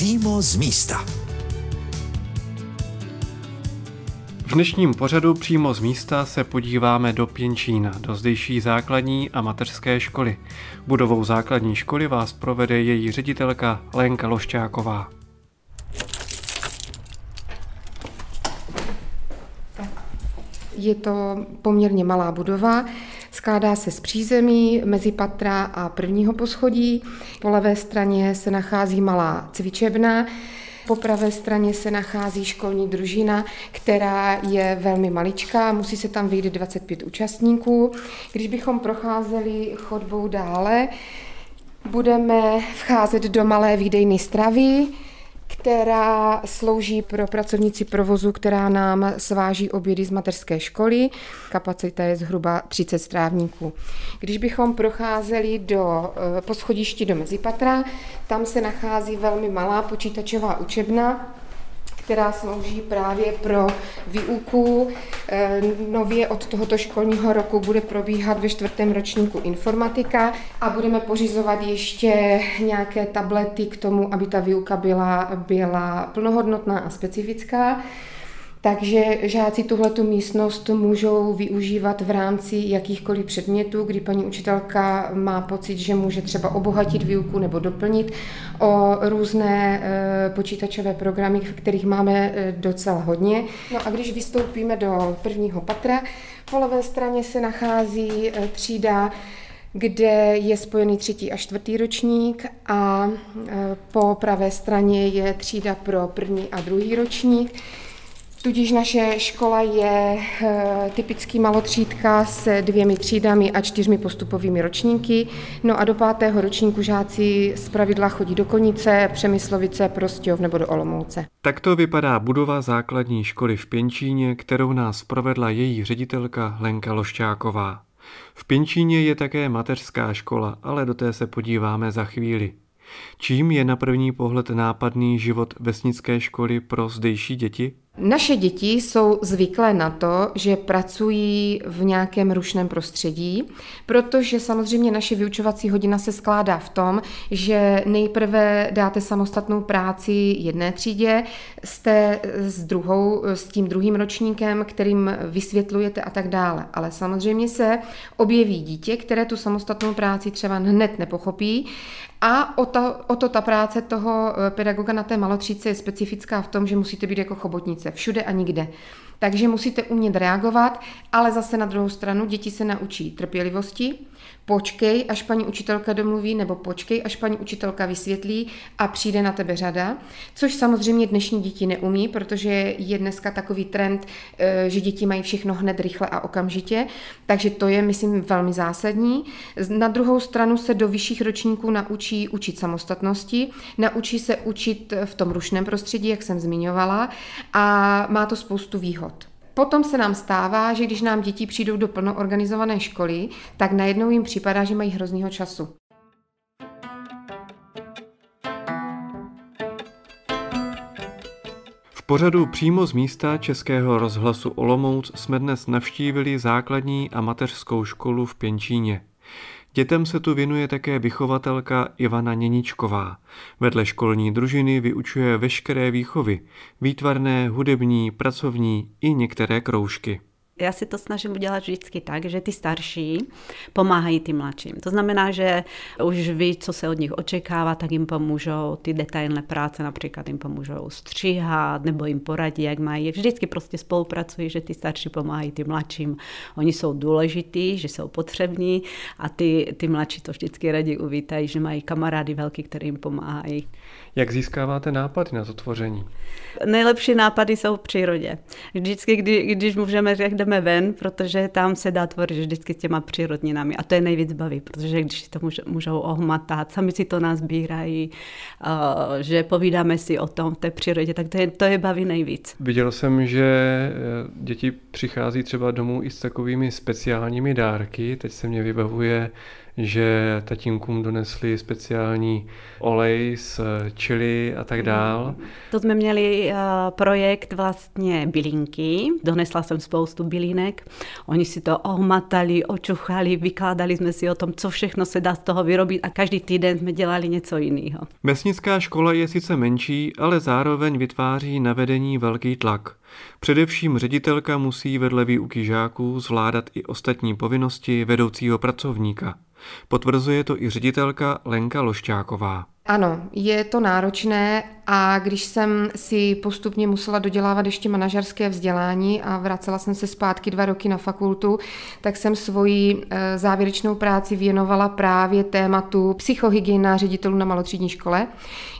přímo z místa. V dnešním pořadu přímo z místa se podíváme do Pěnčína, do zdejší základní a mateřské školy. Budovou základní školy vás provede její ředitelka Lenka Lošťáková. Je to poměrně malá budova, skládá se z přízemí, mezi patra a prvního poschodí. Po levé straně se nachází malá cvičebna, po pravé straně se nachází školní družina, která je velmi maličká, musí se tam vyjít 25 účastníků. Když bychom procházeli chodbou dále, budeme vcházet do malé výdejny stravy, která slouží pro pracovníci provozu, která nám sváží obědy z mateřské školy. Kapacita je zhruba 30 strávníků. Když bychom procházeli do eh, poschodišti do Mezipatra, tam se nachází velmi malá počítačová učebna, která slouží právě pro výuku. Eh, nově od tohoto školního roku bude probíhat ve čtvrtém ročníku informatika a budeme pořizovat ještě nějaké tablety k tomu, aby ta výuka byla, byla plnohodnotná a specifická. Takže žáci tuhletu místnost můžou využívat v rámci jakýchkoliv předmětů, kdy paní učitelka má pocit, že může třeba obohatit výuku nebo doplnit o různé e, počítačové programy, v kterých máme e, docela hodně. No a když vystoupíme do prvního patra, po levé straně se nachází e, třída kde je spojený třetí a čtvrtý ročník a po pravé straně je třída pro první a druhý ročník. Tudíž naše škola je eh, typický malotřídka se dvěmi třídami a čtyřmi postupovými ročníky. No a do pátého ročníku žáci z pravidla chodí do Konice, Přemyslovice, Prostějov nebo do Olomouce. Takto vypadá budova základní školy v Pěnčíně, kterou nás provedla její ředitelka Lenka Lošťáková. V Pěnčíně je také mateřská škola, ale do té se podíváme za chvíli. Čím je na první pohled nápadný život vesnické školy pro zdejší děti? Naše děti jsou zvyklé na to, že pracují v nějakém rušném prostředí, protože samozřejmě naše vyučovací hodina se skládá v tom, že nejprve dáte samostatnou práci jedné třídě, jste s, druhou, s tím druhým ročníkem, kterým vysvětlujete a tak dále. Ale samozřejmě se objeví dítě, které tu samostatnou práci třeba hned nepochopí a o to, o to ta práce toho pedagoga na té malotřídce je specifická v tom, že musíte být jako chobotnice všude a nikde. Takže musíte umět reagovat, ale zase na druhou stranu děti se naučí trpělivosti, počkej, až paní učitelka domluví, nebo počkej, až paní učitelka vysvětlí a přijde na tebe řada, což samozřejmě dnešní děti neumí, protože je dneska takový trend, eh, že děti mají všechno hned, rychle a okamžitě, takže to je, myslím, velmi zásadní. Na druhou stranu se do vyšších ročníků naučí učit samostatnosti, naučí se učit v tom rušném prostředí, jak jsem zmiňovala, a má to spoustu výhod. Potom se nám stává, že když nám děti přijdou do plno organizované školy, tak najednou jim připadá, že mají hroznýho času. V pořadu přímo z místa Českého rozhlasu Olomouc jsme dnes navštívili základní a mateřskou školu v Pěnčíně. Dětem se tu věnuje také vychovatelka Ivana Něničková. Vedle školní družiny vyučuje veškeré výchovy, výtvarné, hudební, pracovní i některé kroužky já si to snažím udělat vždycky tak, že ty starší pomáhají tím mladším. To znamená, že už ví, co se od nich očekává, tak jim pomůžou ty detailné práce, například jim pomůžou stříhat nebo jim poradí, jak mají. Vždycky prostě spolupracují, že ty starší pomáhají tím mladším. Oni jsou důležitý, že jsou potřební a ty, ty mladší to vždycky rádi uvítají, že mají kamarády velký, který jim pomáhají. Jak získáváte nápady na to tvoření? Nejlepší nápady jsou v přírodě. Vždycky, kdy, když můžeme říct, jdeme ven, protože tam se dá tvořit vždycky těma přírodninami. A to je nejvíc baví, protože když to můžou ohmatat, sami si to nazbírají, že povídáme si o tom v té přírodě, tak to je, to je baví nejvíc. Viděl jsem, že e, děti přichází třeba domů i s takovými speciálními dárky. Teď se mě vybavuje že tatínkům donesli speciální olej z čili a tak dál. To jsme měli uh, projekt vlastně bylinky. Donesla jsem spoustu bylinek. Oni si to ohmatali, očuchali, vykládali jsme si o tom, co všechno se dá z toho vyrobit a každý týden jsme dělali něco jiného. Mesnická škola je sice menší, ale zároveň vytváří na vedení velký tlak. Především ředitelka musí vedle výuky žáků zvládat i ostatní povinnosti vedoucího pracovníka. Potvrzuje to i ředitelka Lenka Lošťáková. Ano, je to náročné a když jsem si postupně musela dodělávat ještě manažerské vzdělání a vracela jsem se zpátky dva roky na fakultu, tak jsem svoji eh, závěrečnou práci věnovala právě tématu psychohygiena ředitelů na malotřídní škole,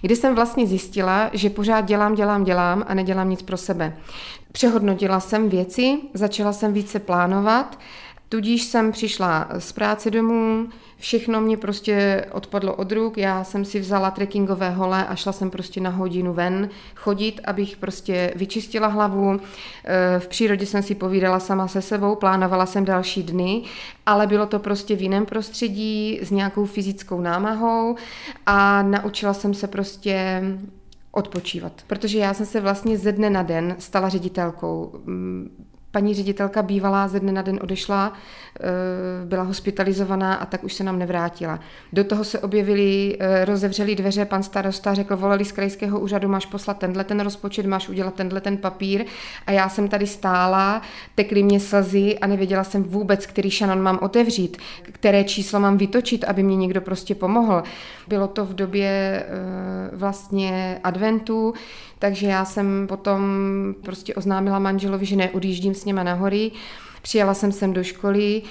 kde jsem vlastně zjistila, že pořád dělám, dělám, dělám a nedělám nic pro sebe. Přehodnotila jsem věci, začala jsem více plánovat, tudíž jsem přišla z práce domů, Všechno mě prostě odpadlo od ruk, já jsem si vzala trekkingové hole a šla jsem prostě na hodinu ven chodit, abych prostě vyčistila hlavu. Eh, v přírodě jsem si povídala sama se sebou, plánovala jsem další dny, ale bylo to prostě v jiném prostředí s nějakou fyzickou námahou a naučila jsem se prostě odpočívat. Protože já jsem se vlastně ze dne na den stala ředitelkou. Paní ředitelka bývalá ze dne na den odešla, eh, byla hospitalizovaná a tak už se nám nevrátila. Do toho se objevily, eh, rozevřely dveře, pan starosta řekl, volali z krajského úřadu, máš poslat tenhle ten rozpočet, máš udělat tenhle ten papír a já jsem tady stála, tekly mě slzy a nevěděla jsem vůbec, který šanon mám otevřít, které číslo mám vytočit, aby mě někdo prostě pomohl. Bylo to v době eh, vlastně adventu, takže já jsem potom prostě oznámila manželovi, že neodjíždím s něma na hory. Přijela jsem sem do školy,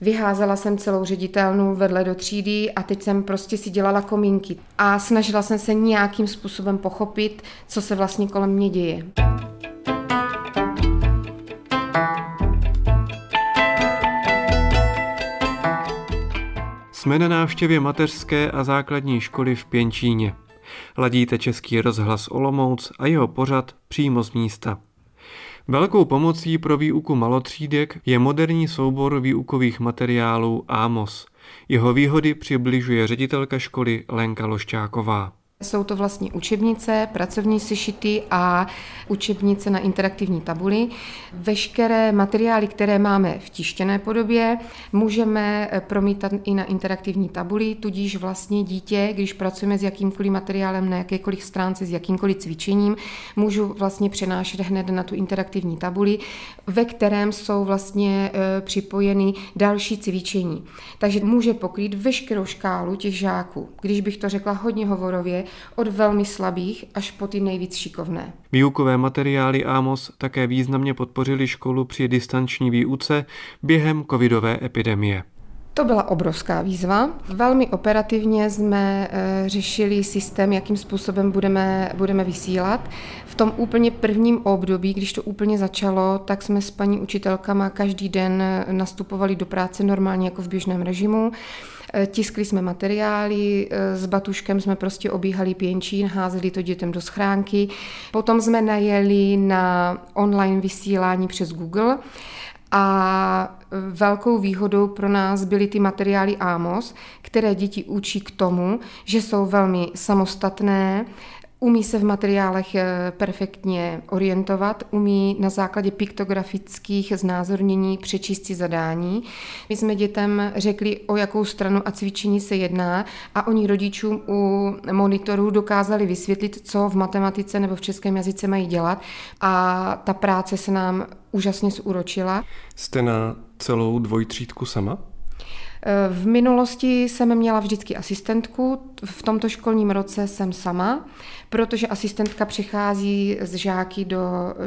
Vyházela jsem celou ředitelnu vedle do třídy a teď jsem prostě si dělala komínky a snažila jsem se nějakým způsobem pochopit, co se vlastně kolem mě děje. Jsme na návštěvě mateřské a základní školy v Pěnčíně. Ladíte Český rozhlas Olomouc a jeho pořad přímo z místa. Velkou pomocí pro výuku malotřídek je moderní soubor výukových materiálů AMOS. Jeho výhody přibližuje ředitelka školy Lenka Lošťáková. Jsou to vlastně učebnice, pracovní sešity a učebnice na interaktivní tabuli. Veškeré materiály, které máme v tištěné podobě, můžeme promítat i na interaktivní tabuli, tudíž vlastně dítě, když pracujeme s jakýmkoliv materiálem na jakékoliv stránce, s jakýmkoliv cvičením, můžu vlastně přenášet hned na tu interaktivní tabuli, ve kterém jsou vlastně e, připojeny další cvičení. Takže může pokrýt veškerou škálu těch žáků. Když bych to řekla hodně hovorově, od velmi slabých až po ty nejvíc šikovné. Výukové materiály AMOS také významně podpořili školu při distanční výuce během covidové epidemie. To byla obrovská výzva. Velmi operativně jsme e, řešili systém, jakým způsobem budeme, budeme vysílat. V tom úplně prvním období, když to úplně začalo, tak jsme s paní učitelkama každý den nastupovali do práce normálně jako v běžném režimu. Eh, tiskli jsme materiály, eh, s Batuškem jsme prostě obíhali pěnčín, házeli to dětem do schránky. Potom jsme najeli na online vysílání přes Google a velkou výhodou pro nás byly ty materiály AMOS, které děti učí k tomu, že jsou velmi samostatné, Umí se v materiálech eh, perfektně orientovat, umí na základě piktografických znázornění přečíst si zadání. My jsme dětem řekli, o jakou stranu a cvičení se jedná a oni rodičům u monitorů dokázali vysvětlit, co v matematice nebo v českém jazyce mají dělat a ta práce se nám úžasně zúročila. Jste na celou dvojtřídku sama? V minulosti jsem měla vždycky asistentku, v tomto školním roce jsem sama, protože asistentka přichází z žáky do,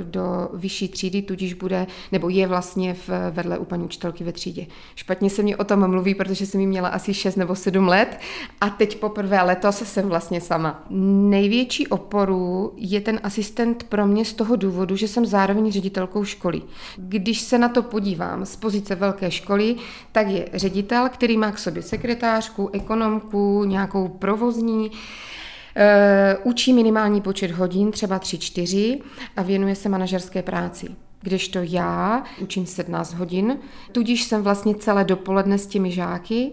do vyšší třídy, tudíž bude, nebo je vlastně v, vedle u paní učitelky ve třídě. Špatně se mi o tom mluví, protože jsem ji měla asi 6 nebo 7 let a teď poprvé letos jsem vlastně sama. Největší oporu je ten asistent pro mě z toho důvodu, že jsem zároveň ředitelkou školy. Když se na to podívám z pozice velké školy, tak je ředitel, který má k sobě sekretářku, ekonomku, nějakou provozní, učí minimální počet hodin, třeba 3-4 a věnuje se manažerské práci. Kdežto já učím 17 hodin, tudíž jsem vlastně celé dopoledne s těmi žáky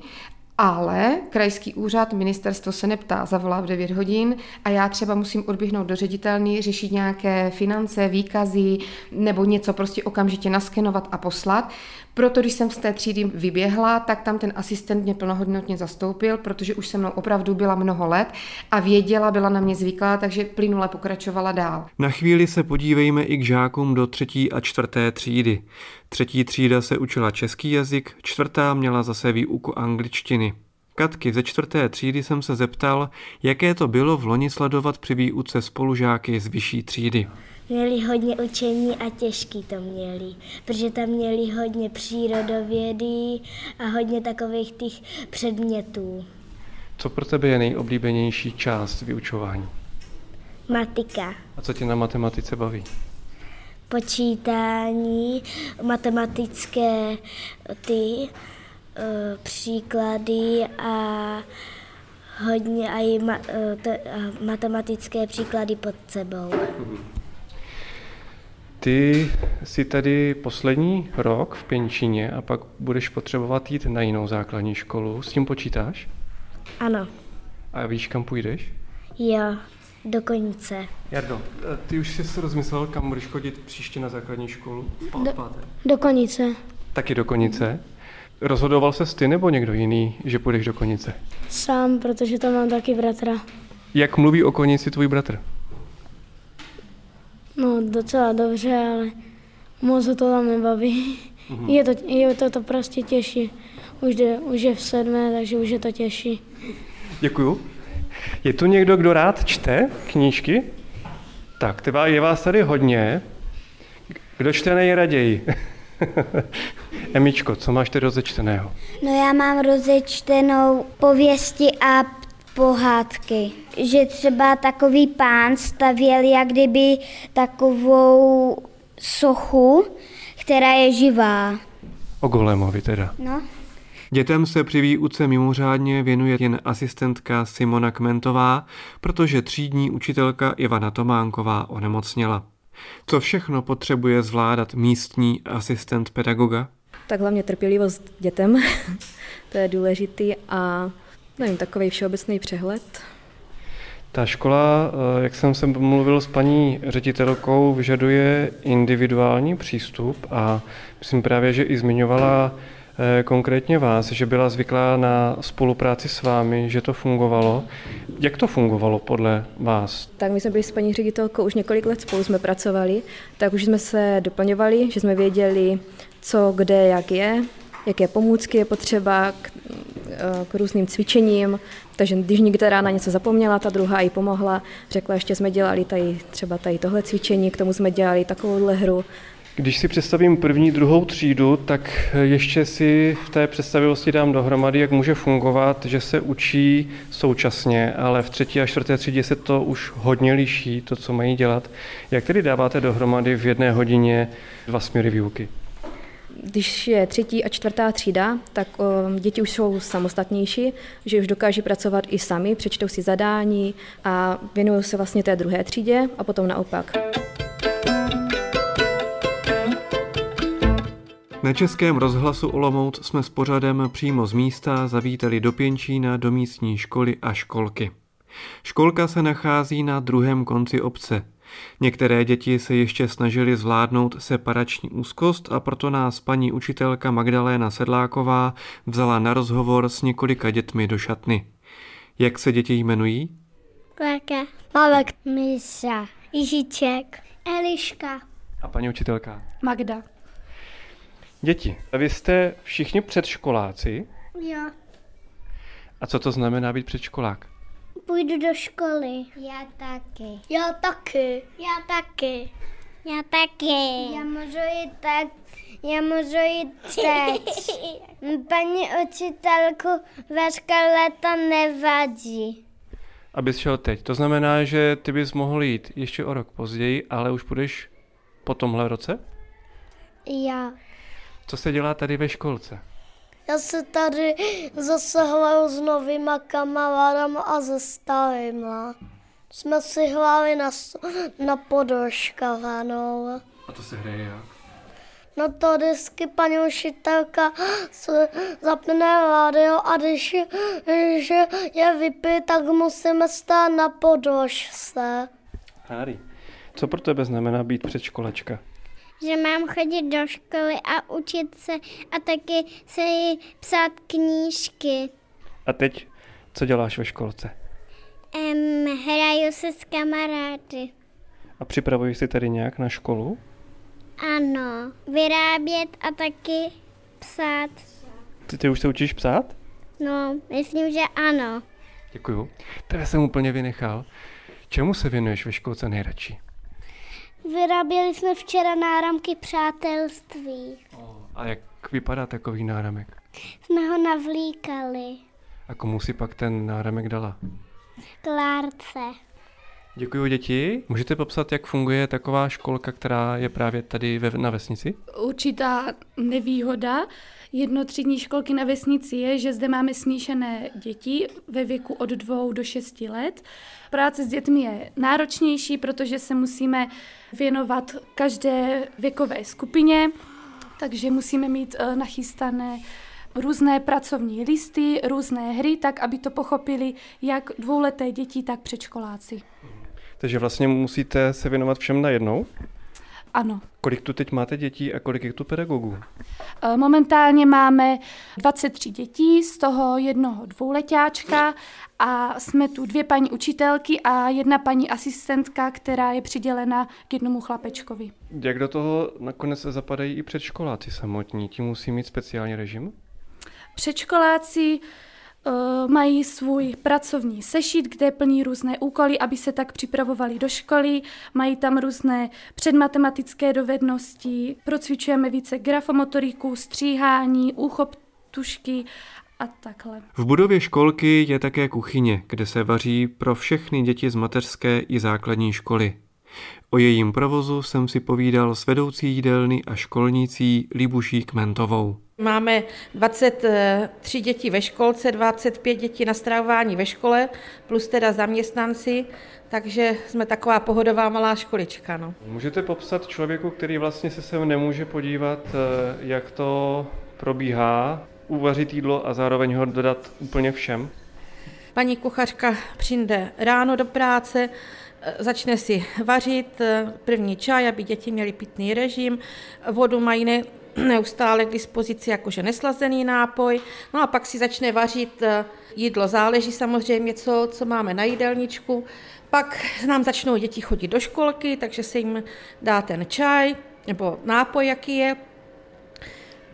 ale krajský úřad, ministerstvo se neptá, zavolá v 9 hodin a já třeba musím odběhnout do ředitelny, řešit nějaké finance, výkazy nebo něco prostě okamžitě naskenovat a poslat. Proto, když jsem z té třídy vyběhla, tak tam ten asistent mě plnohodnotně zastoupil, protože už se mnou opravdu byla mnoho let a věděla, byla na mě zvyklá, takže plynule pokračovala dál. Na chvíli se podívejme i k žákům do třetí a čtvrté třídy. Třetí třída se učila český jazyk, čtvrtá měla zase výuku angličtiny. Katky ze čtvrté třídy jsem se zeptal, jaké to bylo v loni sledovat při výuce spolužáky z vyšší třídy. Měli hodně učení a těžký to měli, protože tam měli hodně přírodovědy a hodně takových těch předmětů. Co pro tebe je nejoblíbenější část vyučování? Matika. A co tě na matematice baví? Počítání, matematické ty Eh, příklady a hodně i ma, eh, matematické příklady pod sebou. Ty jsi tady poslední rok v Pěnčíně a pak budeš potřebovat jít na jinou základní školu. S tím počítáš? Ano. A víš, kam půjdeš? Jo, do Konice. Jardo, eh, ty už jsi rozmyslel, kam budeš chodit příště na základní školu? V do, do Konice. Taky do Konice? Rozhodoval se ty nebo někdo jiný, že půjdeš do Konice? Sám, protože tam mám taky bratra. Jak mluví o Konici tvůj bratr? No docela dobře, ale moc ho to tam nebaví. Mm-hmm. Je, to, je to, to prostě těžší. Už, jde, už je v sedmé, takže už je to těžší. Děkuju. Je tu někdo, kdo rád čte knížky? Tak, teba je vás tady hodně. Kdo čte nejraději? Emičko, co máš ty rozečteného? No já mám rozečtenou pověsti a pohádky. Že třeba takový pán stavěl jak kdyby takovou sochu, která je živá. O Golemovi teda. No. Dětem se při výuce mimořádně věnuje jen asistentka Simona Kmentová, protože třídní učitelka Ivana Tománková onemocněla. Co všechno potřebuje zvládat místní asistent pedagoga? Tak hlavně trpělivost dětem, to je důležitý a nevím, takový všeobecný přehled. Ta škola, eh, jak jsem se mluvil s paní ředitelkou, vyžaduje individuální přístup a myslím právě, že i zmiňovala Eh, konkrétně vás, že byla zvyklá na spolupráci s vámi, že to fungovalo. Jak to fungovalo podle vás? Tak my jsme byli s paní ředitelkou už několik let spolu jsme pracovali, tak už jsme se doplňovali, že jsme věděli, co, kde, jak je, jaké pomůcky je potřeba k, eh, k různým cvičením, takže když některá na něco zapomněla, ta druhá i pomohla, řekla, ještě jsme dělali tady třeba tady tohle cvičení, k tomu jsme dělali takovouhle hru, když si představím první, druhou třídu, tak ještě si v té představivosti dám dohromady, jak může fungovat, že se učí současně, ale v třetí a čtvrté třídě se to už hodně liší, to, co mají dělat. Jak tedy dáváte dohromady v jedné hodině dva směry výuky? Když je třetí a čtvrtá třída, tak o, děti už jsou samostatnější, že už dokáží pracovat i sami, přečtou si zadání a věnují se vlastně té druhé třídě a potom naopak. Na Českém rozhlasu Olomouc jsme s pořadem přímo z místa zavítali do Pěnčína do místní školy a školky. Školka se nachází na druhém konci obce. Některé děti se ještě snažili zvládnout separační úzkost a proto nás paní učitelka Magdaléna Sedláková vzala na rozhovor s několika dětmi do šatny. Jak se děti jmenují? Kláka, Malek, Misa, Jižiček, Eliška. A paní učitelka? Magda. Děti, vy jste všichni předškoláci? Jo. A co to znamená být předškolák? Půjdu do školy. Já taky. Já taky. Já taky. Já taky. Já můžu jít tak, já můžu jít teď. Paní učitelku ve škole to nevadí. Abys šel teď. To znamená, že ty bys mohl jít ještě o rok později, ale už půjdeš po tomhle roce? Já. Co se dělá tady ve školce? Já se tady zase hraju s novýma kamarádama a se starýma. Jsme si hráli na, na podoškavanou. A to se hraje jak? No to vždycky paní učitelka zapne rádio a když, když je vypí, tak musíme stát na podložce. Harry, co pro tebe znamená být předškolečka? Že mám chodit do školy a učit se a taky si psát knížky. A teď, co děláš ve školce? Um, hraju se s kamarády. A připravuješ si tady nějak na školu? Ano, vyrábět a taky psát. Ty, ty už se učíš psát? No, myslím, že ano. Děkuju. Tebe jsem úplně vynechal. Čemu se věnuješ ve školce nejradši? Vyráběli jsme včera náramky přátelství. A jak vypadá takový náramek? Jsme ho navlíkali. A komu si pak ten náramek dala? Klárce. Děkuji děti. Můžete popsat, jak funguje taková školka, která je právě tady ve, na vesnici? Určitá nevýhoda jednotřídní školky na vesnici je, že zde máme smíšené děti ve věku od dvou do šesti let. Práce s dětmi je náročnější, protože se musíme věnovat každé věkové skupině, takže musíme mít eh, nachystané různé pracovní listy, různé hry, tak aby to pochopili jak dvouleté děti, tak předškoláci. Takže vlastně musíte se věnovat všem najednou? Ano. Kolik tu teď máte dětí a kolik je tu pedagogů? Eh, momentálně máme 23 dětí, z toho jednoho dvouletáčka a jsme tu dvě paní učitelky a jedna paní asistentka, která je přidělena k jednomu chlapečkovi. Jak do toho nakonec zapadají i předškoláci samotní? Ti musí mít speciální režim? Předškoláci mají svůj pracovní sešit, kde plní různé úkoly, aby se tak připravovali do školy. Mají tam různé předmatematické dovednosti. Procvičujeme více grafomotoriku, stříhání, úchop tušky a takhle. V budově školky je také kuchyně, kde se vaří pro všechny děti z mateřské i základní školy. O jejím provozu jsem si povídal s vedoucí jídelny a školnící Libuší Kmentovou. Máme 23 dětí ve školce, 25 dětí na stravování ve škole, plus teda zaměstnanci, takže jsme taková pohodová malá školička. No. Můžete popsat člověku, který vlastně se sem nemůže podívat, eh, jak to probíhá, uvařit jídlo a zároveň ho dodat úplně všem? Paní kuchařka přijde ráno do práce, začne si vařit první čaj, aby děti měly pitný režim, vodu mají ne, neustále k dispozici jakože neslazený nápoj, no a pak si začne vařit eh, jídlo, záleží samozřejmě, co, co máme na jídelníčku. Pak nám začnou děti chodit do školky, takže se jim dá ten čaj nebo nápoj, jaký je.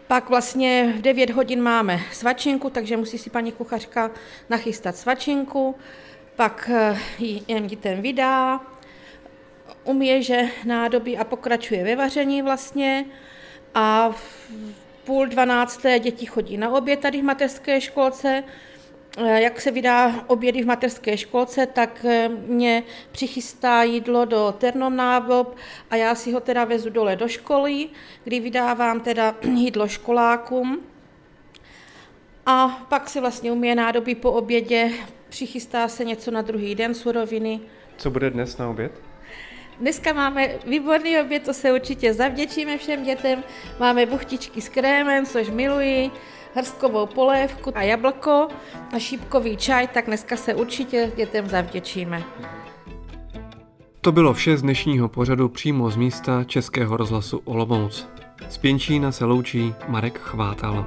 Pak vlastně v 9 hodin máme svačinku, takže musí si paní kuchařka nachystat svačinku. Pak eh, jen ten vydá, uměže nádoby a pokračuje ve vaření vlastně a v půl dvanácté děti chodí na oběd tady v mateřské školce. Eh, jak se vydá obědy v mateřské školce, tak eh, mě přichystá jídlo do ternomnádob a já si ho teda vezu dole do školy, kdy vydávám teda jídlo školákům. A pak se vlastně umije nádoby po obědě, přichystá se něco na druhý den, suroviny. Co bude dnes na oběd? Dneska máme výborný oběd, to se určitě zavděčíme všem dětem. Máme buchtičky s krémem, což miluji, hrstkovou polévku a jablko a šípkový čaj, tak dneska se určitě dětem zavděčíme. To bylo vše z dnešního pořadu přímo z místa Českého rozhlasu Olomouc. Z Pěnčína se loučí Marek Chvátal.